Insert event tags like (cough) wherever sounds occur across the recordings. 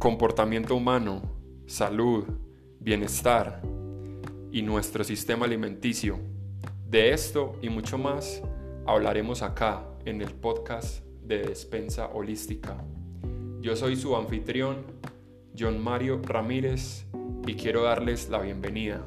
comportamiento humano, salud, bienestar y nuestro sistema alimenticio. De esto y mucho más hablaremos acá en el podcast de Despensa Holística. Yo soy su anfitrión, John Mario Ramírez, y quiero darles la bienvenida.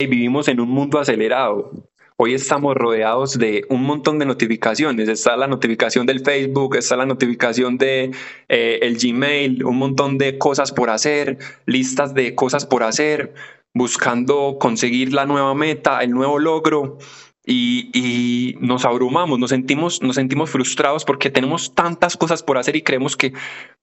Vivimos en un mundo acelerado. Hoy estamos rodeados de un montón de notificaciones. Está la notificación del Facebook, está la notificación de eh, el Gmail, un montón de cosas por hacer, listas de cosas por hacer, buscando conseguir la nueva meta, el nuevo logro. Y, nos abrumamos, nos sentimos, nos sentimos frustrados porque tenemos tantas cosas por hacer y creemos que,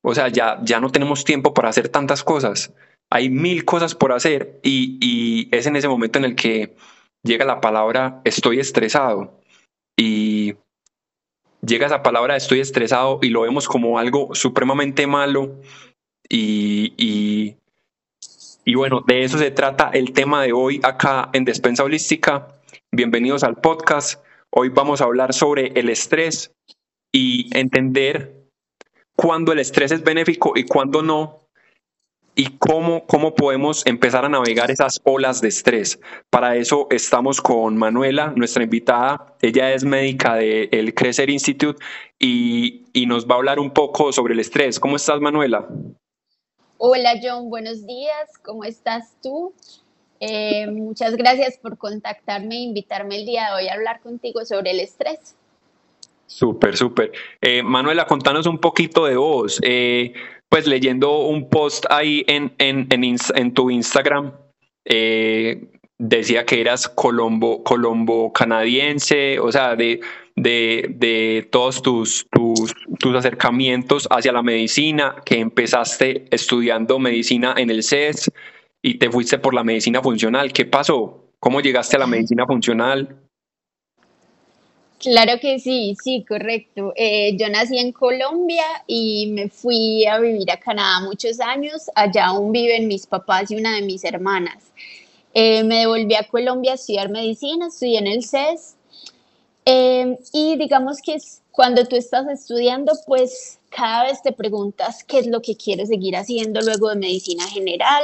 o sea, ya, ya no tenemos tiempo para hacer tantas cosas hay mil cosas por hacer y, es en ese momento en el que llega la palabra estoy estresado y llega esa palabra estoy estresado y lo vemos como algo supremamente malo y, y, y bueno, de eso se trata el tema de hoy acá en Despensa Holística. Bienvenidos al podcast. Hoy vamos a hablar sobre el estrés y entender cuándo el estrés es benéfico y cuándo no y cómo, cómo podemos empezar a navegar esas olas de estrés. Para eso estamos con Manuela, nuestra invitada. Ella es médica del Crecer Institute y, y, nos va a hablar un poco sobre el estrés. ¿Cómo estás, Manuela? Hola, John. Buenos días. ¿Cómo estás tú? Eh, muchas gracias por contactarme e invitarme el día de hoy a hablar contigo sobre el estrés. Súper, súper. Eh, Manuela, contanos un poquito de vos. Eh, pues leyendo un post ahí en, en, en, tu Instagram, eh, decía que eras colombo, colombo canadiense, o sea, de, de, de todos tus, tus, tus, acercamientos hacia la medicina, que empezaste estudiando medicina en el CES y te fuiste por la medicina funcional. ¿Qué pasó? ¿Cómo llegaste a la medicina funcional? Claro que sí, sí, correcto. Eh, yo nací en Colombia y me fui a vivir a Canadá muchos años. Allá aún viven mis papás y una de mis hermanas. Eh, me devolví a Colombia a estudiar medicina, estudié en el CES. Eh, y digamos que cuando tú estás estudiando, pues cada vez te preguntas qué es lo que quieres seguir haciendo luego de medicina general.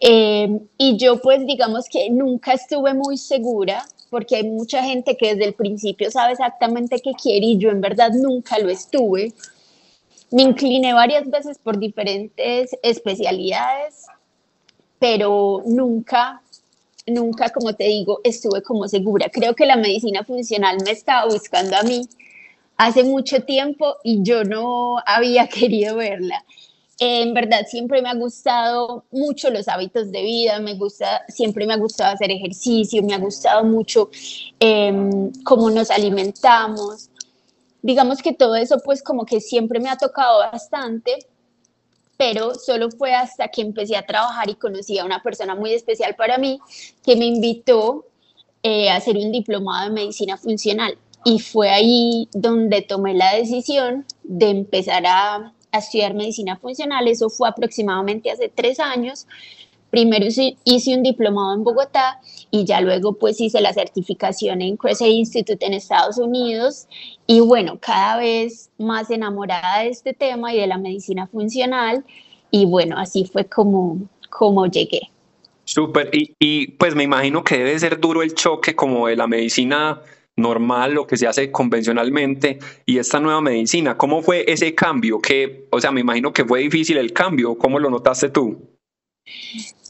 y yo pues digamos que nunca estuve muy segura porque hay mucha gente que desde el principio sabe exactamente qué quiere y yo en verdad nunca lo estuve. Me incliné varias veces por diferentes especialidades, pero nunca, nunca, como te digo, estuve como segura. Creo que la medicina funcional me estaba buscando a mí hace mucho tiempo y yo no había (laughs) querido verla en verdad siempre me ha gustado mucho los hábitos de vida, me gusta, siempre me ha gustado hacer ejercicio, me ha gustado mucho em, cómo nos alimentamos. Digamos que todo eso pues como que siempre me ha tocado bastante, pero solo fue hasta que empecé a trabajar y conocí a una persona muy especial para mí que me invitó eh, a hacer un diplomado de medicina funcional. Y fue ahí donde tomé la decisión de empezar a a estudiar medicina funcional. Eso fue aproximadamente hace tres años. Primero hice un diplomado en Bogotá y ya luego pues hice la certificación en Cressey Institute en Estados Unidos y bueno, cada vez más enamorada de este tema y de la medicina funcional y bueno, así fue como, como llegué. Súper, y, y pues me imagino que debe ser duro el choque como de la medicina normal, lo que se hace convencionalmente, y esta nueva medicina. ¿Cómo fue ese cambio? Que, o sea, me imagino que fue difícil el cambio. ¿Cómo lo notaste tú?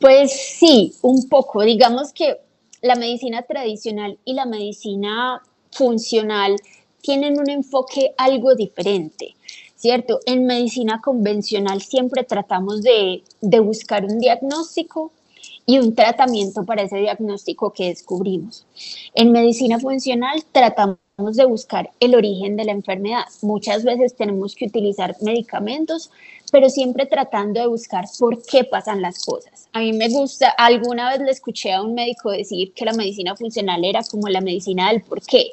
Pues sí, un poco. Digamos que la medicina tradicional y la medicina funcional tienen un enfoque algo diferente, ¿cierto? En medicina convencional siempre tratamos de, de buscar un diagnóstico y un tratamiento para ese diagnóstico que descubrimos. En medicina funcional tratamos de buscar el origen de la enfermedad. Muchas veces tenemos que utilizar medicamentos, pero siempre tratando de buscar por qué pasan las cosas. A mí me gusta, alguna vez le escuché a un médico decir que la medicina funcional era como la medicina del por qué.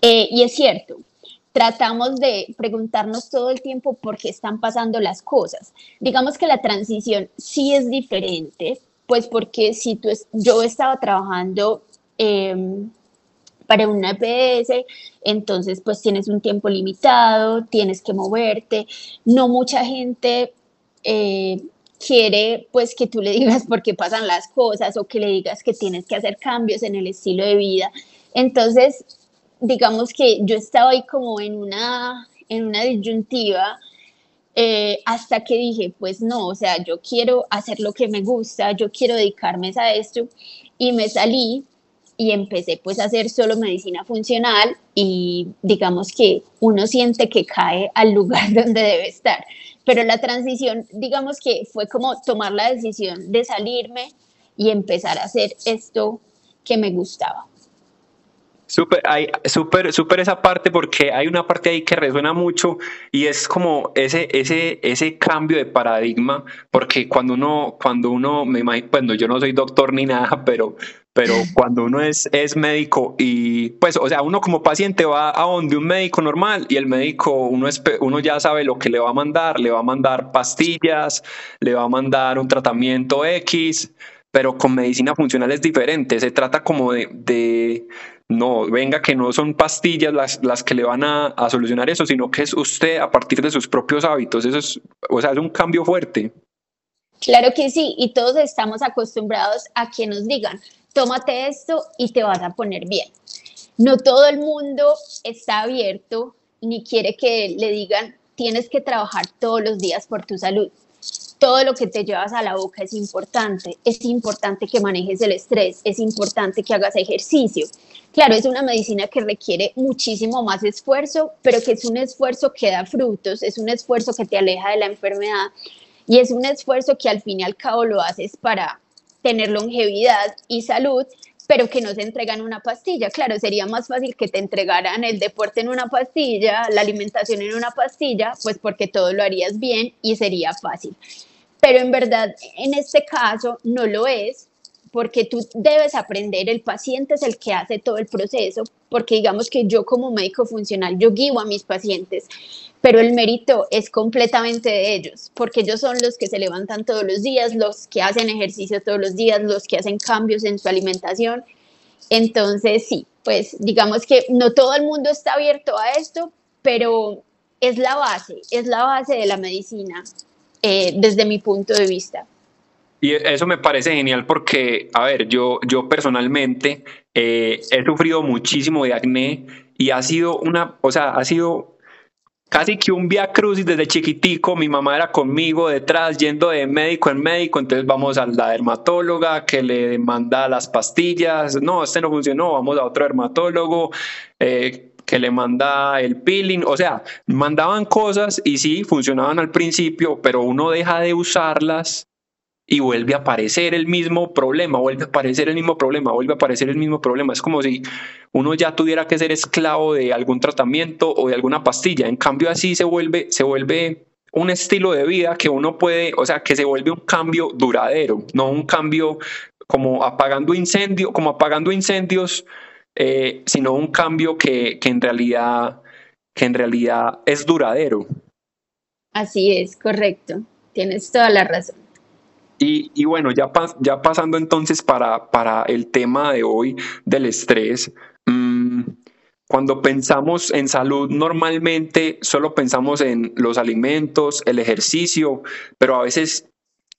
Eh, y es cierto, tratamos de preguntarnos todo el tiempo por qué están pasando las cosas. Digamos que la transición sí es diferente, pues porque si tú yo estaba trabajando em, para una EPS, entonces pues tienes un tiempo limitado, tienes que moverte, no mucha gente eh, quiere pues que tú le digas por qué pasan las cosas o que le digas que tienes que hacer cambios en el estilo de vida. Entonces, digamos que yo estaba ahí como en una, en una disyuntiva eh, hasta que dije, pues no, o sea, yo quiero hacer lo que me gusta, yo quiero dedicarme a esto y me salí y empecé pues a hacer solo medicina funcional y digamos que uno siente que cae al lugar (laughs) donde debe estar. Pero la transición, digamos que fue como tomar la decisión de salirme y empezar a hacer esto que me gustaba. Súper, súper, súper esa parte porque hay una parte ahí que resuena mucho y es como ese, ese, ese cambio de paradigma, porque cuando uno, cuando uno, me imagino, bueno, yo no soy doctor ni nada, (laughs) pero, pero cuando uno es, es médico y pues, o sea, uno como paciente va a donde un médico normal y el médico, uno, uno ya sabe lo que le va a mandar, le va a mandar pastillas, le va a mandar un tratamiento X, pero con medicina funcional es diferente, se trata como de no, venga, que no son pastillas las, las que le van a, solucionar eso, sino que es usted a partir de sus propios hábitos. Eso es, o sea, es un cambio fuerte. Claro que sí, y todos estamos acostumbrados a que nos digan, tómate esto y te vas a poner bien. No todo el mundo está abierto ni quiere que le digan, tienes que trabajar todos los días por tu salud todo lo que te llevas a la boca es importante. Es importante que manejes el estrés, es importante que hagas ejercicio. Claro, es una medicina que requiere muchísimo más esfuerzo, pero que es un esfuerzo que da frutos, es un esfuerzo que te aleja de la enfermedad y es un esfuerzo que al fin y al cabo lo haces para tener longevidad y salud, pero que no se entregan una pastilla. Claro, sería más fácil que te entregaran el deporte en una pastilla, la alimentación en una pastilla, pues porque todo lo harías bien y sería fácil pero en verdad en este caso no lo es porque tú debes aprender, el paciente es el que hace todo el proceso, porque digamos que yo como médico funcional, yo guío a mis pacientes, pero el mérito es completamente de ellos, porque ellos son los que se levantan todos los días, los que hacen ejercicio todos los días, los que hacen cambios en su alimentación. Entonces, sí, pues digamos que no todo el mundo está abierto a esto, pero es la base, es la base de la medicina. Eh, desde mi punto de vista. Y eso me parece genial porque, a ver, yo, yo personalmente eh, he sufrido muchísimo de acné y ha sido una, o sea, ha sido casi que un via crucis desde chiquitico. Mi mamá era conmigo detrás, yendo de médico en médico. Entonces vamos a la dermatóloga que le manda las pastillas. No, este no funcionó, vamos a otro dermatólogo. Eh, que le manda el peeling, o sea, mandaban cosas y sí, funcionaban al principio, pero uno deja de usarlas y vuelve a aparecer el mismo problema, vuelve a aparecer el mismo problema, vuelve a aparecer el mismo problema. Es como si uno ya tuviera que ser esclavo de algún tratamiento o de alguna pastilla. En cambio, así se vuelve, se vuelve un estilo de vida que uno puede, o sea, que se vuelve un cambio duradero, no un cambio como apagando incendio, como apagando incendios eh, sino un cambio que, en realidad, que en realidad es duradero. Así es, correcto. Tienes toda la razón. Y, bueno, ya, ya pasando entonces para, para el tema de hoy del estrés, mm, cuando pensamos en salud, normalmente solo pensamos en los alimentos, el ejercicio, pero a veces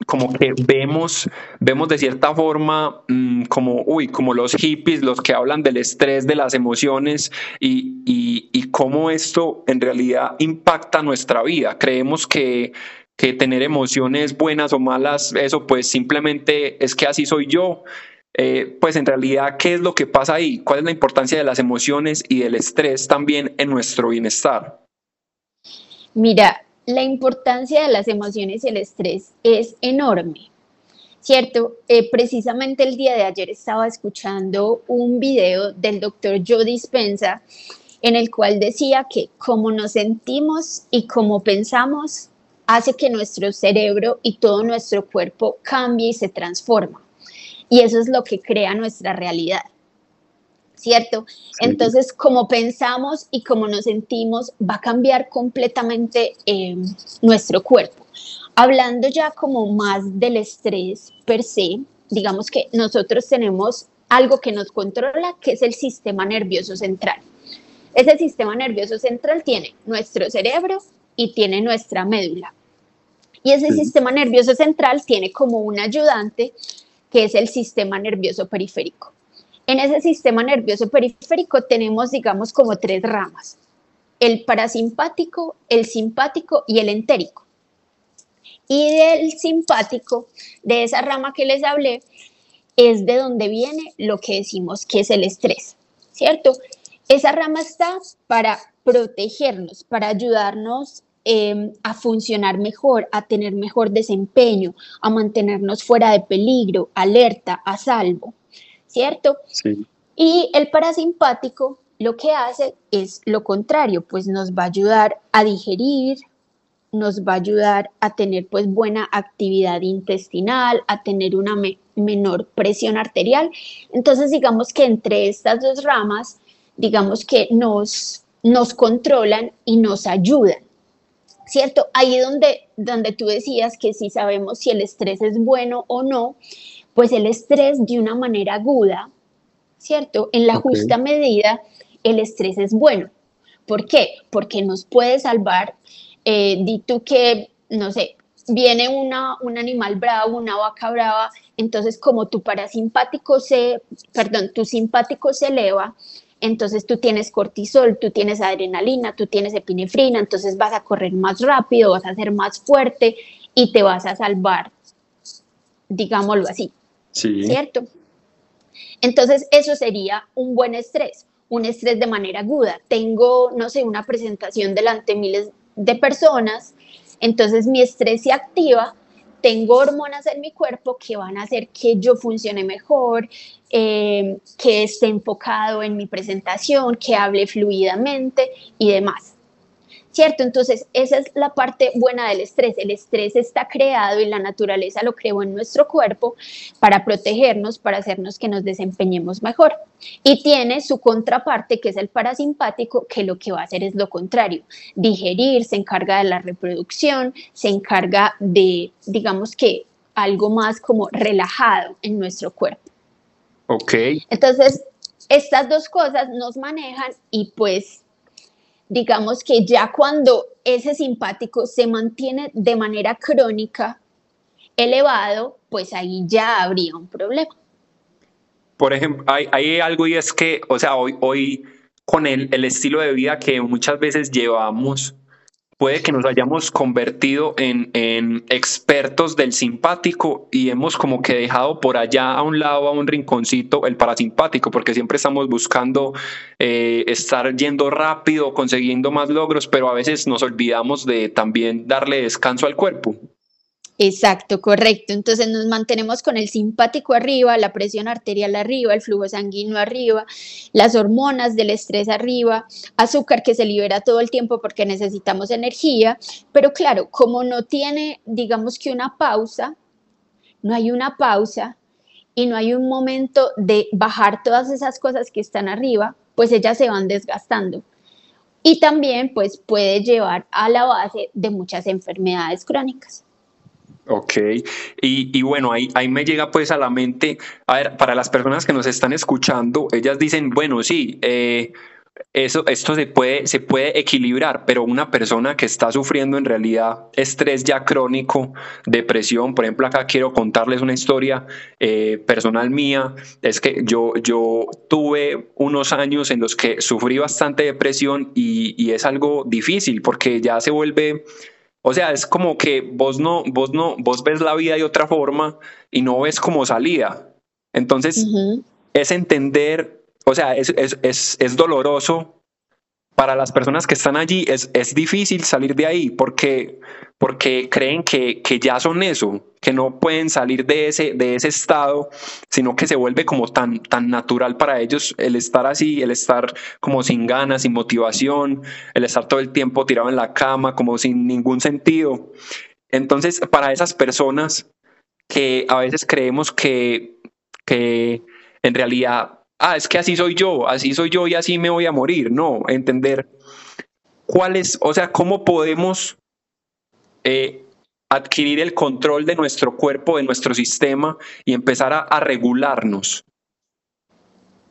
como que vemos, vemos de cierta forma mm, como, uy, como los hippies, los que hablan del estrés, de las emociones y, y, y cómo esto en realidad impacta nuestra vida. Creemos que, que tener emociones buenas o malas, eso pues simplemente es que así soy yo. Eh, pues en realidad, ¿qué es lo que pasa ahí? ¿Cuál es la importancia de las emociones y del estrés también en nuestro bienestar? Mira, la importancia de las emociones y el estrés es enorme, ¿cierto? Eh, precisamente el día de ayer estaba escuchando un video del doctor Joe Dispensa en el cual decía que como nos sentimos y como pensamos hace que nuestro cerebro y todo nuestro cuerpo cambie y se transforma. Y eso es lo que crea nuestra realidad. ¿cierto? Entonces, como pensamos y como nos sentimos, va a cambiar completamente eh, nuestro cuerpo. Hablando ya como más del estrés per se, digamos que nosotros tenemos algo que nos controla, que es el sistema nervioso central. Ese sistema nervioso central tiene nuestro cerebro y tiene nuestra médula. Y ese sistema nervioso central tiene como un ayudante que es el sistema nervioso periférico. En ese sistema nervioso periférico tenemos, digamos, como tres ramas. El parasimpático, el simpático y el entérico. Y del simpático, de esa rama que les hablé, es de donde viene lo que decimos que es el estrés, ¿cierto? Esa rama está para protegernos, para ayudarnos em, a funcionar mejor, a tener mejor desempeño, a mantenernos fuera de peligro, alerta, a salvo, ¿cierto? Sí. Y el parasimpático lo que hace es lo contrario, pues nos va a ayudar a digerir, nos va a ayudar a tener pues buena actividad intestinal, a tener una menor presión arterial. Entonces digamos que entre estas dos ramas, digamos que nos, nos controlan y nos ayudan. ¿Cierto? Ahí donde, donde tú decías que si sabemos si el estrés es bueno o no, pues el estrés de una manera aguda, ¿cierto? En la justa medida, el estrés es bueno. ¿Por qué? Porque nos puede salvar eh, di tú que, no sé, viene una, un animal bravo, una vaca brava, entonces como tu parasimpático se, perdón, tu simpático se eleva, entonces tú tienes cortisol, tú tienes adrenalina, tú tienes epinefrina, entonces vas a correr más rápido, vas a ser más fuerte y te vas a salvar, digámoslo así. Sí. ¿Cierto? Entonces eso sería un buen estrés, un estrés de manera aguda. Tengo, no sé, una presentación delante de miles de personas, entonces mi estrés se activa, tengo hormonas en mi cuerpo que van a hacer que yo funcione mejor, eh, que esté enfocado en mi presentación, que hable fluidamente y demás. ¿Cierto? Entonces, esa es la parte buena del estrés. El estrés está creado y la naturaleza lo creó en nuestro cuerpo para protegernos, para hacernos que nos desempeñemos mejor. Y tiene su contraparte, que es el parasimpático, que lo que va a hacer es lo contrario, digerir, se encarga de la reproducción, se encarga de, digamos que, algo más como relajado en nuestro cuerpo. Ok. Entonces, estas dos cosas nos manejan y pues digamos que ya cuando ese simpático se mantiene de manera crónica elevado, pues ahí ya habría un problema. Por ejemplo, hay, algo y es que, o sea, hoy, hoy con el, el estilo de vida que muchas veces llevamos, puede que nos hayamos convertido en, expertos del simpático y hemos como que dejado por allá a un lado, a un rinconcito, el parasimpático, porque siempre estamos buscando eh, estar yendo rápido, consiguiendo más logros, pero a veces nos olvidamos de también darle descanso al cuerpo. Exacto, correcto. Entonces nos mantenemos con el simpático arriba, la presión arterial arriba, el flujo sanguíneo arriba, las hormonas del estrés arriba, azúcar que se libera todo el tiempo porque necesitamos energía, pero claro, como no tiene, digamos que una pausa, no hay una pausa y no hay un momento de bajar todas esas cosas que están arriba, pues ellas se van desgastando. Y también pues puede llevar a la base de muchas enfermedades crónicas. Ok, y, bueno, ahí, ahí me llega pues a la mente, a ver, para las personas que nos están escuchando, ellas dicen, bueno, sí, eh, eso, esto se puede, se puede equilibrar, pero una persona que está sufriendo en realidad estrés ya crónico, depresión, por ejemplo, acá quiero contarles una historia eh, personal mía, es que yo, yo tuve unos años en los que sufrí bastante depresión y, y es algo difícil porque ya se vuelve o sea, es como que vos no, vos no, vos ves la vida de otra forma y no ves como salida. Entonces, es entender, o sea, es, es, es, es doloroso para las personas que están allí es, es difícil salir de ahí porque, porque creen que, que, ya son eso, que no pueden salir de ese, de ese estado, sino que se vuelve como tan, tan natural para ellos el estar así, el estar como sin ganas, sin motivación, el estar todo el tiempo tirado en la cama, como sin ningún sentido. Entonces, para esas personas que a veces creemos que, que en realidad ah, es que así soy yo, así soy yo y así me voy a morir. No, entender cuál es, o sea, cómo podemos eh, adquirir el control de nuestro cuerpo, de nuestro sistema y empezar a, regularnos.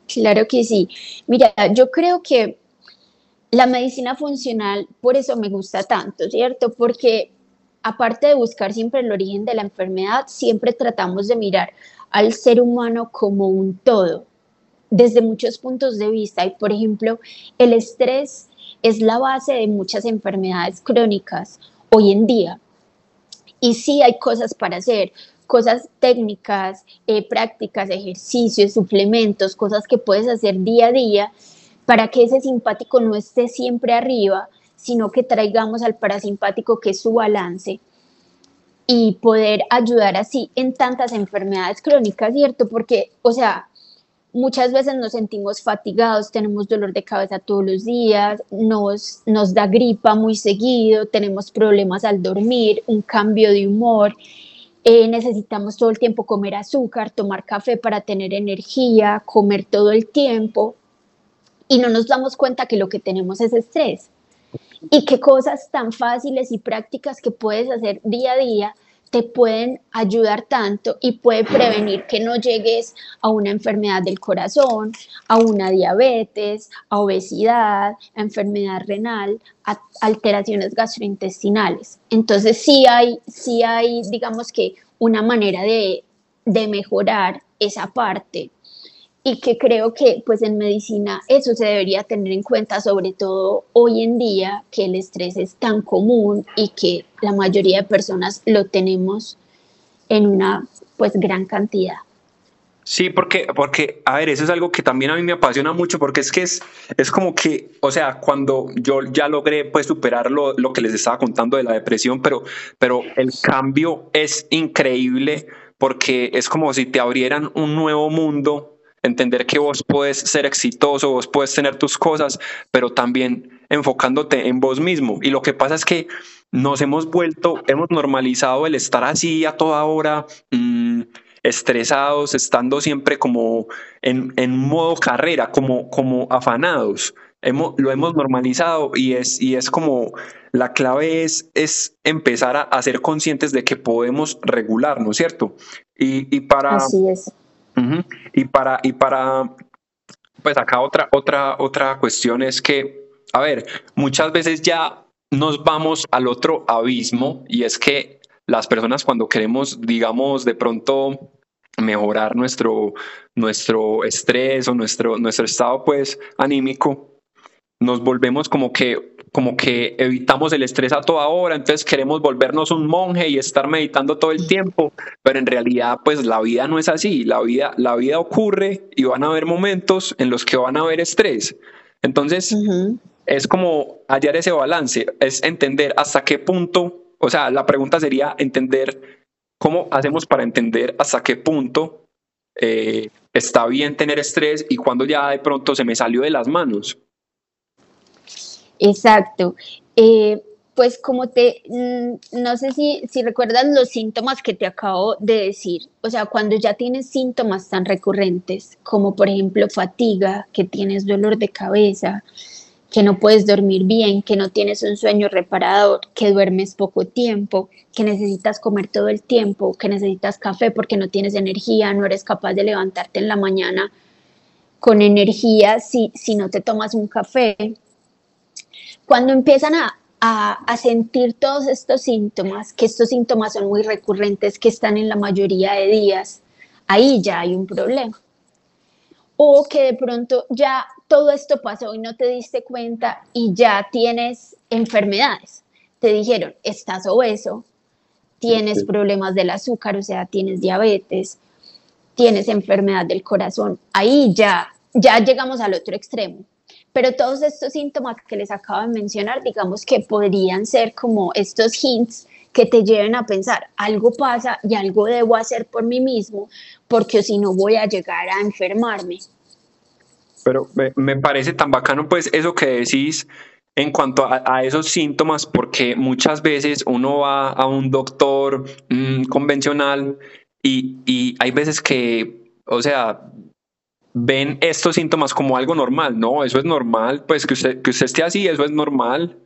Claro que sí. Mira, yo creo que la medicina funcional, por eso me gusta tanto, ¿cierto? Porque aparte de buscar siempre el origen de la enfermedad, siempre tratamos de mirar al ser humano como un todo, desde muchos puntos de vista. Y por ejemplo, el estrés es la base de muchas enfermedades crónicas hoy en día. Y sí hay cosas para hacer, cosas técnicas, eh, prácticas, ejercicios, suplementos, cosas que puedes hacer día a día para que ese simpático no esté siempre arriba, sino que traigamos al parasimpático que es su balance y poder ayudar así en tantas enfermedades crónicas, ¿cierto? Porque, o sea, muchas veces nos sentimos fatigados, tenemos dolor de cabeza todos los días, nos, nos da gripa muy seguido, tenemos problemas al dormir, un cambio de humor, eh, necesitamos todo el tiempo comer azúcar, tomar café para tener energía, comer todo el tiempo y no nos damos cuenta que lo que tenemos es estrés. Y qué cosas tan fáciles y prácticas que puedes hacer día a día te pueden ayudar tanto y puede prevenir que no llegues a una enfermedad del corazón, a una diabetes, a obesidad, a enfermedad renal, a alteraciones gastrointestinales. Entonces sí hay, sí hay, digamos que una manera de, de mejorar esa parte y que creo que pues en medicina eso se debería tener en cuenta sobre todo hoy en día que el estrés es tan común y que la mayoría de personas lo tenemos en una pues gran cantidad. Sí, porque, porque, a ver, eso es algo que también a mí me apasiona mucho, porque es que es, es como que, o sea, cuando yo ya logré pues superar lo, lo que les estaba contando de la depresión, pero, pero el cambio es increíble porque es como si te abrieran un nuevo mundo entender que vos puedes ser exitoso, vos puedes tener tus cosas, pero también enfocándote en vos mismo. Y lo que pasa es que nos hemos vuelto, hemos normalizado el estar así a toda hora, mm, estresados, estando siempre como en, modo carrera, como, como afanados. Hemos, lo hemos normalizado y es, y es como la clave es, es empezar a, ser conscientes de que podemos regularnos, ¿cierto? Y, y para... Así es y para, y para, pues acá otra, otra, otra cuestión es que, a ver, muchas veces ya nos vamos al otro abismo y es que las personas cuando queremos, digamos, de pronto mejorar nuestro, nuestro estrés o nuestro, nuestro estado pues anímico, nos volvemos como que como que evitamos el estrés a toda hora, entonces queremos volvernos un monje y estar meditando todo el tiempo, pero en realidad pues la vida no es así, la vida, la vida ocurre y van a haber momentos en los que van a haber estrés. Entonces es como hallar ese balance, es entender hasta qué punto, o sea, la pregunta sería entender cómo hacemos para entender hasta qué punto eh, está bien tener estrés y cuando ya de pronto se me salió de las manos. Exacto. Eh, pues como te, mm, no sé si, si recuerdas los síntomas que te acabo de decir, o sea, cuando ya tienes síntomas tan recurrentes como por ejemplo fatiga, que tienes dolor de cabeza, que no puedes dormir bien, que no tienes un sueño reparador, que duermes poco tiempo, que necesitas comer todo el tiempo, que necesitas café porque no tienes energía, no eres capaz de levantarte en la mañana con energía si, si no te tomas un café, cuando empiezan a, sentir todos estos síntomas, que estos síntomas son muy recurrentes, que están en la mayoría de días, ahí ya hay un problema. O que de pronto ya todo esto pasó y no te diste cuenta y ya tienes enfermedades. Te dijeron, estás obeso, tienes problemas del azúcar, o sea, tienes diabetes, tienes enfermedad del corazón. Ahí ya, ya llegamos al otro extremo. Pero todos estos síntomas que les acabo de mencionar, digamos que podrían ser como estos hints que te lleven a pensar, algo pasa y algo debo hacer por mí mismo, porque si no voy a llegar a enfermarme. Pero me, parece tan bacano pues eso que decís en cuanto a, esos síntomas, porque muchas veces uno va a un doctor mm, convencional y, y hay veces que, o sea, ven estos síntomas como algo normal, ¿no? Eso es normal, pues que usted, que usted esté así, eso es normal,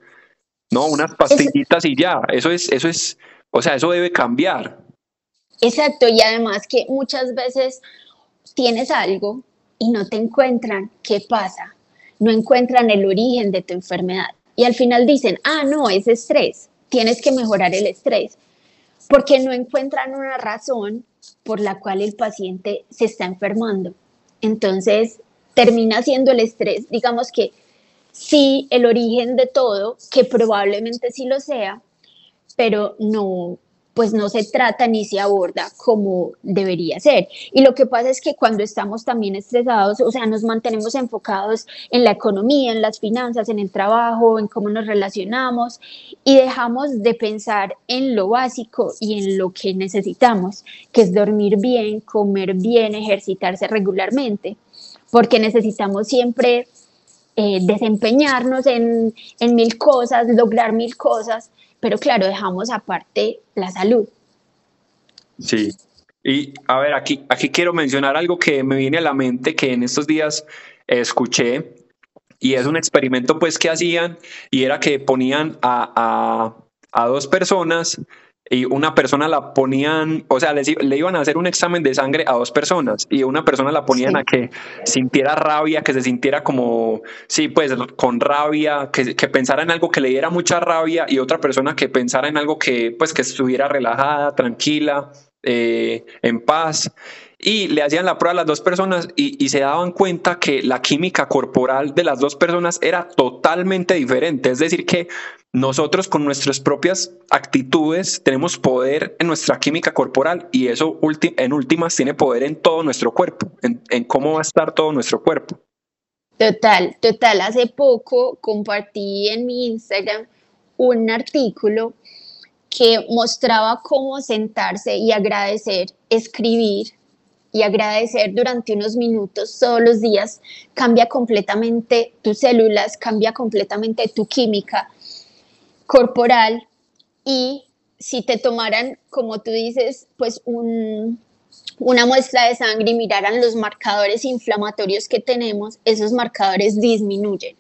¿no? Unas pastillitas y ya, eso es, eso es, o sea, eso debe cambiar. Exacto, y además que muchas veces tienes algo y no te encuentran, ¿qué pasa? No encuentran el origen de tu enfermedad. Y al final dicen, ah, no, es estrés, tienes que mejorar el estrés, porque no encuentran una razón por la cual el paciente se está enfermando. Entonces, termina siendo el estrés, digamos que sí, el origen de todo, que probablemente sí lo sea, pero no, pues no se trata ni se aborda como debería ser. Y lo que pasa es que cuando estamos también estresados, o sea, nos mantenemos enfocados en la economía, en las finanzas, en el trabajo, en cómo nos relacionamos y dejamos de pensar en lo básico y en lo que necesitamos, que es dormir bien, comer bien, ejercitarse regularmente, porque necesitamos siempre eh, desempeñarnos en, en mil cosas, lograr mil cosas pero claro, dejamos aparte la salud. Sí. Y a ver, aquí, aquí quiero mencionar algo que me viene a la mente que en estos días escuché y es un experimento pues que hacían y era que ponían a, a, a dos personas y una persona la ponían, o sea, le iban a hacer un examen de sangre a dos personas y una persona la ponían a que sintiera rabia, que se sintiera como, sí, pues con rabia, que, que, pensara en algo que le diera mucha rabia y otra persona que pensara en algo que, pues, que estuviera relajada, tranquila, eh, en paz y le hacían la prueba a las dos personas y, se daban cuenta que la química corporal de las dos personas era totalmente diferente. Es decir, que nosotros con nuestras propias actitudes tenemos poder en nuestra química corporal y eso en últimas tiene poder en todo nuestro cuerpo, en, en cómo va a estar todo nuestro cuerpo. Total, total. Hace poco compartí en mi Instagram un artículo que mostraba cómo sentarse y agradecer, escribir y agradecer durante unos minutos todos los días cambia completamente tus células, cambia completamente tu química corporal y si te tomaran, como tú dices, pues una muestra de sangre y miraran los marcadores inflamatorios que tenemos, esos marcadores disminuyen.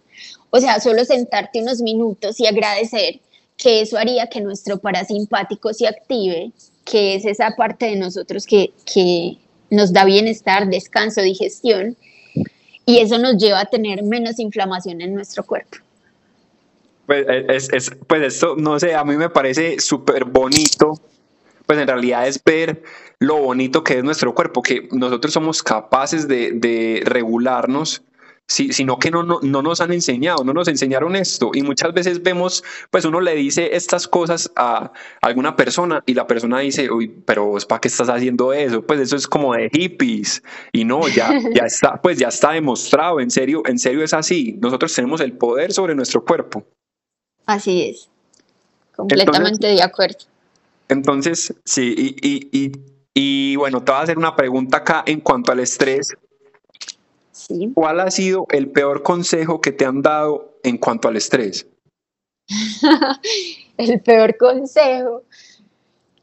O sea, solo sentarte unos minutos y agradecer que eso haría que nuestro parasimpático se active, que es esa parte de nosotros que, que nos da bienestar, descanso, digestión, y eso nos lleva a tener menos inflamación en nuestro cuerpo. Pues, es, pues esto, no sé, a mí me parece súper bonito, pues en realidad es ver lo bonito que es nuestro cuerpo, que nosotros somos capaces de, de regularnos sino que no, no, no, nos han enseñado, no nos enseñaron esto. Y muchas veces vemos, pues uno le dice estas cosas a alguna persona y la persona dice, uy, pero ¿para qué estás haciendo eso? Pues eso es como de hippies. Y no, ya, (laughs) ya está, pues ya está demostrado, en serio, en serio es así. Nosotros tenemos el poder sobre nuestro cuerpo. Así es, completamente de acuerdo. Entonces, sí, y, y, y, y bueno, te voy a hacer una pregunta acá en cuanto al estrés ¿Cuál ha sido el peor consejo que te han dado en cuanto al estrés? (laughs) el peor consejo.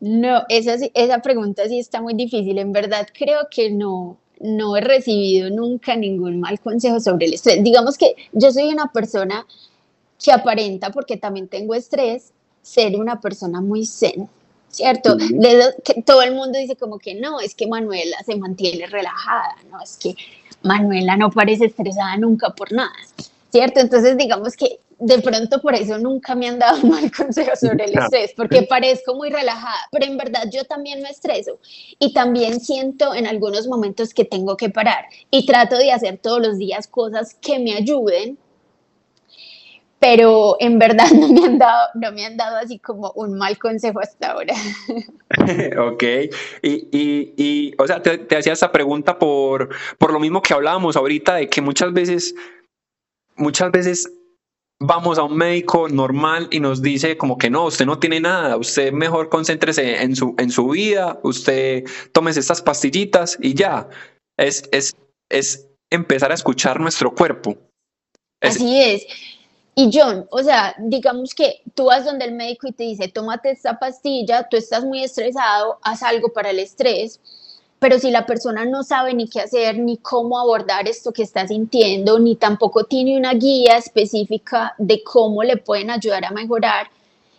No, esa, esa pregunta sí está muy difícil. En verdad creo que no, no he recibido nunca ningún mal consejo sobre el estrés. Digamos que yo soy una persona que aparenta, porque también tengo estrés, ser una persona muy zen, ¿cierto? que todo el mundo dice como que no, es que Manuela se mantiene relajada, no, es que Manuela no parece estresada nunca por nada, ¿cierto? Entonces, digamos que de pronto por eso nunca me han dado (laughs) mal consejo sobre el estrés, porque parezco muy relajada, pero en verdad yo también me estreso y también siento en algunos momentos que tengo que parar y trato de hacer todos los días cosas que me ayuden pero en verdad no me han dado, no me han dado así como un mal consejo hasta ahora. (laughs) ok, y, y, y o sea, te, te, hacía esta pregunta por, por lo mismo que hablábamos ahorita, de que muchas veces, muchas veces vamos a un médico normal y nos dice como que no, usted no tiene nada, usted mejor concéntrese en su, en su vida, usted tómese estas pastillitas y ya. Es, es, es empezar a escuchar nuestro cuerpo. Así es. Y John, o sea, digamos que tú vas donde el médico y te dice, tómate esta pastilla, tú estás muy estresado, haz algo para el estrés, pero si la persona no sabe ni qué hacer, ni cómo abordar esto que está sintiendo, ni tampoco tiene una guía específica de cómo le pueden ayudar a mejorar,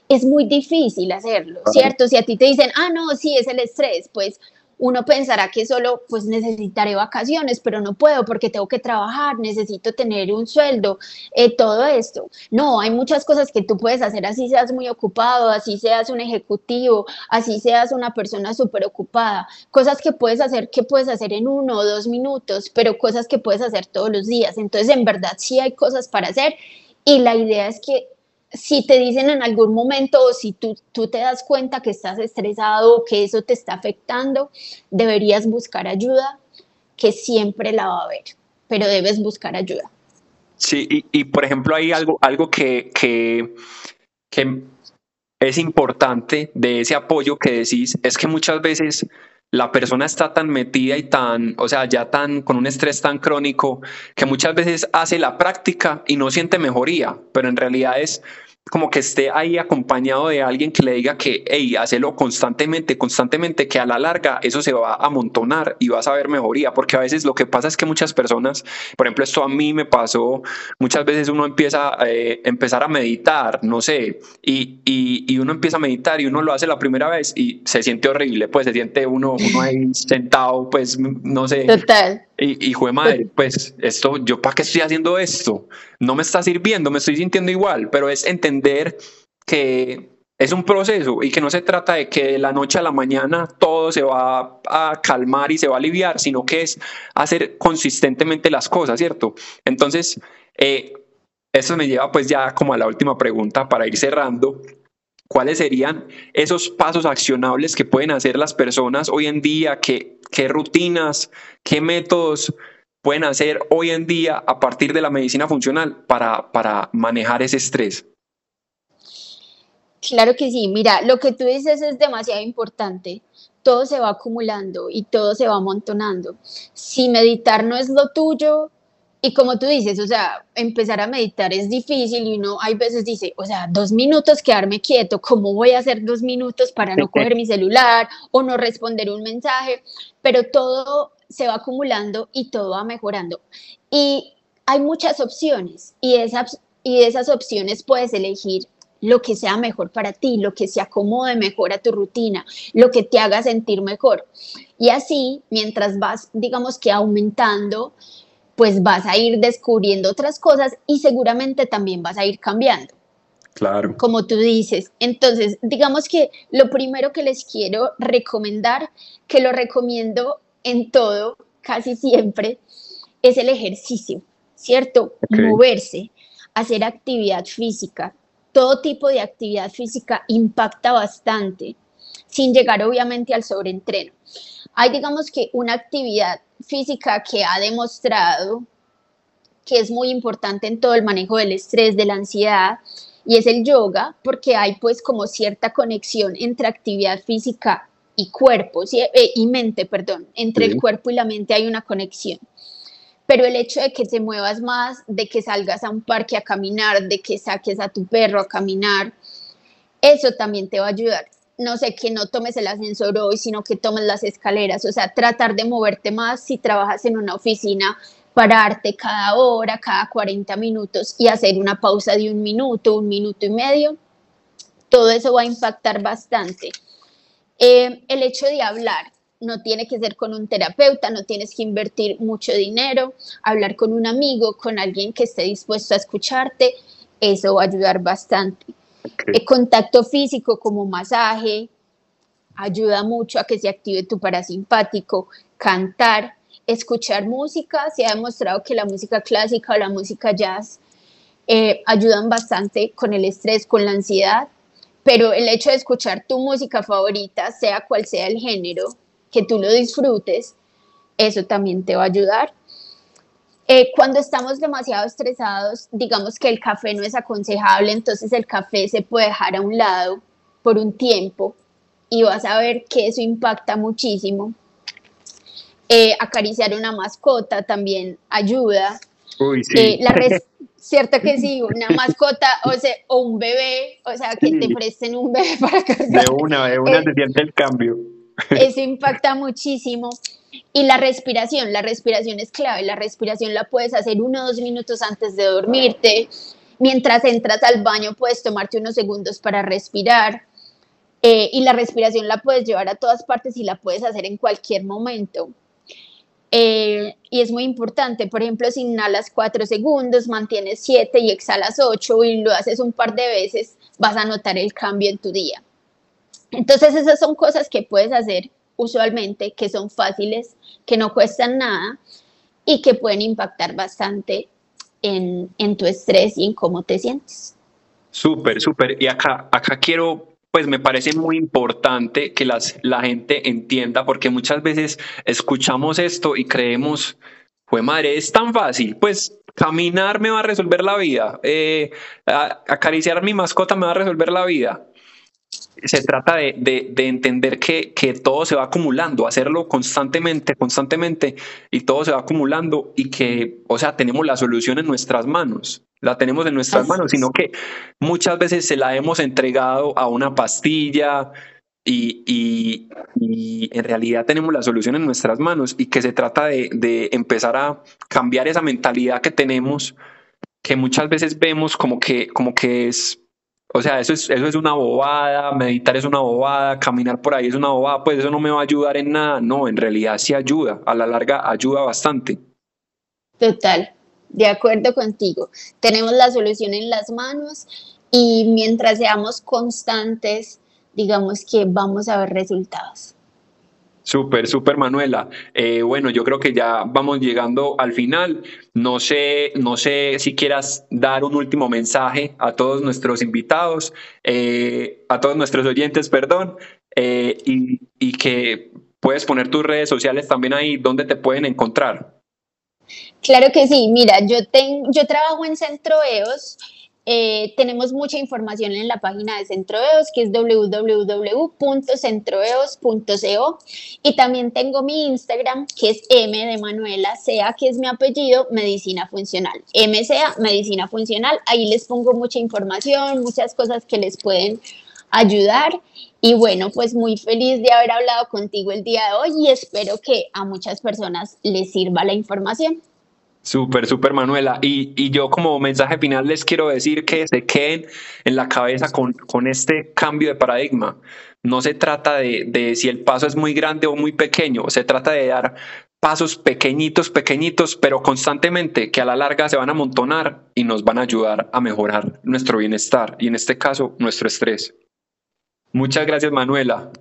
es muy difícil hacerlo, ¿cierto? Si a ti te dicen, ah, no, sí, es el estrés, pues uno pensará que solo pues necesitaré vacaciones, pero no puedo porque tengo que trabajar, necesito tener un sueldo, eh, todo esto. No, hay muchas cosas que tú puedes hacer, así seas muy ocupado, así seas un ejecutivo, así seas una persona súper ocupada, cosas que puedes hacer, que puedes hacer en uno o dos minutos, pero cosas que puedes hacer todos los días. Entonces, en verdad, sí hay cosas para hacer y la idea es que si te dicen en algún momento o si tú, tú te das cuenta que estás estresado o que eso te está afectando, deberías buscar ayuda, que siempre la va a haber, pero debes buscar ayuda. Sí, y, y por ejemplo hay algo, algo que, que, que es importante de ese apoyo que decís, es que muchas veces la persona está tan metida y tan, o sea, ya tan con un estrés tan crónico que muchas veces hace la práctica y no siente mejoría, pero en realidad es como que esté ahí acompañado de alguien que le diga que, hey, hazlo constantemente, constantemente, que a la larga eso se va a amontonar y vas a ver mejoría, porque a veces lo que pasa es que muchas personas, por ejemplo, esto a mí me pasó, muchas veces uno empieza a eh, empezar a meditar, no sé, y, y, y, uno empieza a meditar y uno lo hace la primera vez y se siente horrible, pues se siente uno, uno ahí (laughs) sentado, pues no sé. Total. Y, hijo de madre, pues esto, yo para qué estoy haciendo esto? No me está sirviendo, me estoy sintiendo igual, pero es entender que es un proceso y que no se trata de que de la noche a la mañana todo se va a calmar y se va a aliviar, sino que es hacer consistentemente las cosas, ¿cierto? Entonces, eh, eso me lleva pues ya como a la última pregunta para ir cerrando. ¿Cuáles serían esos pasos accionables que pueden hacer las personas hoy en día? ¿Qué, qué rutinas, qué métodos pueden hacer hoy en día a partir de la medicina funcional para, para manejar ese estrés? Claro que sí, mira, lo que tú dices es demasiado importante. Todo se va acumulando y todo se va amontonando. Si meditar no es lo tuyo, y como tú dices, o sea, empezar a meditar es difícil y uno hay veces dice, o sea, dos minutos quedarme quieto, ¿cómo voy a hacer dos minutos para no coger mi celular o no responder un mensaje? Pero todo se va acumulando y todo va mejorando. Y hay muchas opciones y esas, y esas opciones puedes elegir lo que sea mejor para ti, lo que se acomode mejor a tu rutina, lo que te haga sentir mejor. Y así, mientras vas, digamos que aumentando, pues vas a ir descubriendo otras cosas y seguramente también vas a ir cambiando. Claro. Como tú dices. Entonces, digamos que lo primero que les quiero recomendar, que lo recomiendo en todo, casi siempre, es el ejercicio, ¿cierto? Moverse, hacer actividad física. Todo tipo de actividad física impacta bastante, sin llegar obviamente al sobreentreno. Hay, digamos que, una actividad física que ha demostrado que es muy importante en todo el manejo del estrés, de la ansiedad, y es el yoga, porque hay pues como cierta conexión entre actividad física y cuerpo, eh, y mente, perdón, entre el cuerpo y la mente hay una conexión. Pero el hecho de que te muevas más, de que salgas a un parque a caminar, de que saques a tu perro a caminar, eso también te va a ayudar no sé, que no tomes el ascensor hoy, sino que tomes las escaleras, o sea, tratar de moverte más si trabajas en una oficina, pararte cada hora, cada 40 minutos y hacer una pausa de un minuto, un minuto y medio, todo eso va a impactar bastante. Eh, el hecho de hablar, no tiene que ser con un terapeuta, no tienes que invertir mucho dinero, hablar con un amigo, con alguien que esté dispuesto a escucharte, eso va a ayudar bastante. El contacto físico como masaje ayuda mucho a que se active tu parasimpático, cantar, escuchar música, se ha demostrado que la música clásica o la música jazz eh, ayudan bastante con el estrés, con la ansiedad, pero el hecho de escuchar tu música favorita, sea cual sea el género, que tú lo disfrutes, eso también te va a ayudar. Eh, cuando estamos demasiado estresados, digamos que el café no es aconsejable, entonces el café se puede dejar a un lado por un tiempo y vas a ver que eso impacta muchísimo. Eh, acariciar una mascota también ayuda. Uy, sí. Eh, la (laughs) Cierto que sí, una mascota o, sea, o un bebé, o sea, que te presten un bebé (laughs) para cargar. De una, de una se siente el cambio. Eso impacta muchísimo. Y la respiración, la respiración es clave. La respiración la puedes hacer uno o dos minutos antes de dormirte. Mientras entras al baño puedes tomarte unos segundos para respirar. Eh, y la respiración la puedes llevar a todas partes y la puedes hacer en cualquier momento. Eh, y es muy importante, por ejemplo, si inhalas 4 segundos, mantienes 7 y exhalas 8 y lo haces un par de veces, vas a notar el cambio en tu día. Entonces esas son cosas que puedes hacer usualmente, que son fáciles, que no cuestan nada y que pueden impactar bastante en, tu estrés y en cómo te sientes. Súper, súper. Y acá, acá quiero pues me parece muy importante que la gente entienda, porque muchas veces escuchamos esto y creemos, pues madre, es tan fácil, pues caminar me va a resolver la vida, eh, acariciar a mi mascota me va a resolver la vida se trata de, de, entender que, que, todo se va acumulando, hacerlo constantemente, constantemente, y todo se va acumulando y que, o sea, tenemos la solución en nuestras manos, la tenemos en nuestras manos, sino que muchas veces se la hemos entregado a una pastilla y, y, y en realidad tenemos la solución en nuestras manos y que se trata de, de empezar a cambiar esa mentalidad que tenemos, que muchas veces vemos como que, como que es o sea, eso es, eso es una bobada, meditar es una bobada, caminar por ahí es una bobada, pues eso no me va a ayudar en nada. No, en realidad sí ayuda, a la larga ayuda bastante. Total, de acuerdo contigo. Tenemos la solución en las manos y mientras seamos constantes, digamos que vamos a ver resultados. Súper, súper Manuela. Eh, bueno, yo creo que ya vamos llegando al final. No sé, no sé si quieras dar un último mensaje a todos nuestros invitados, eh, a todos nuestros oyentes, perdón, eh, y, que puedes poner tus redes sociales también ahí donde te pueden encontrar. Claro que sí. Mira, yo, tengo, yo trabajo en Centro EOS. Eh, tenemos mucha información en la página de CentroEOS, que es www.centroeos.co. Y también tengo mi Instagram, que es M de Manuela Sea, que es mi apellido, Medicina Funcional. MCA, Medicina Funcional. Ahí les pongo mucha información, muchas cosas que les pueden ayudar. Y bueno, pues muy feliz de haber hablado contigo el día de hoy y espero que a muchas personas les sirva la información. Súper, súper Manuela. Y, y, yo como mensaje final les quiero decir que se queden en la cabeza con, con este cambio de paradigma. No se trata de, de, si el paso es muy grande o muy pequeño, se trata de dar pasos pequeñitos, pequeñitos, pero constantemente que a la larga se van a amontonar y nos van a ayudar a mejorar nuestro bienestar y en este caso nuestro estrés. Muchas gracias Manuela.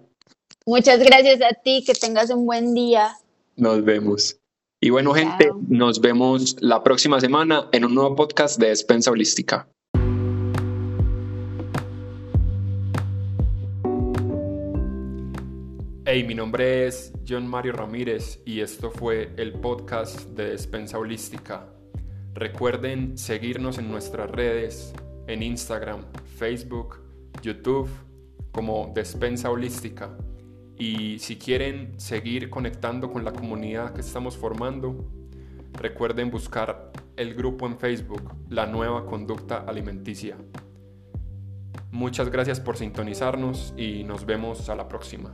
Muchas gracias a ti, que tengas un buen día. Nos vemos. Y bueno, gente, nos vemos la próxima semana en un nuevo podcast de Despensa Holística. Hey, mi nombre es John Mario Ramírez y esto fue el podcast de Despensa Holística. Recuerden seguirnos en nuestras redes, en Instagram, Facebook, YouTube, como Despensa Holística. Y si quieren seguir conectando con la comunidad que estamos formando, recuerden buscar el grupo en Facebook, La Nueva Conducta Alimenticia. Muchas gracias por sintonizarnos y nos vemos a la próxima.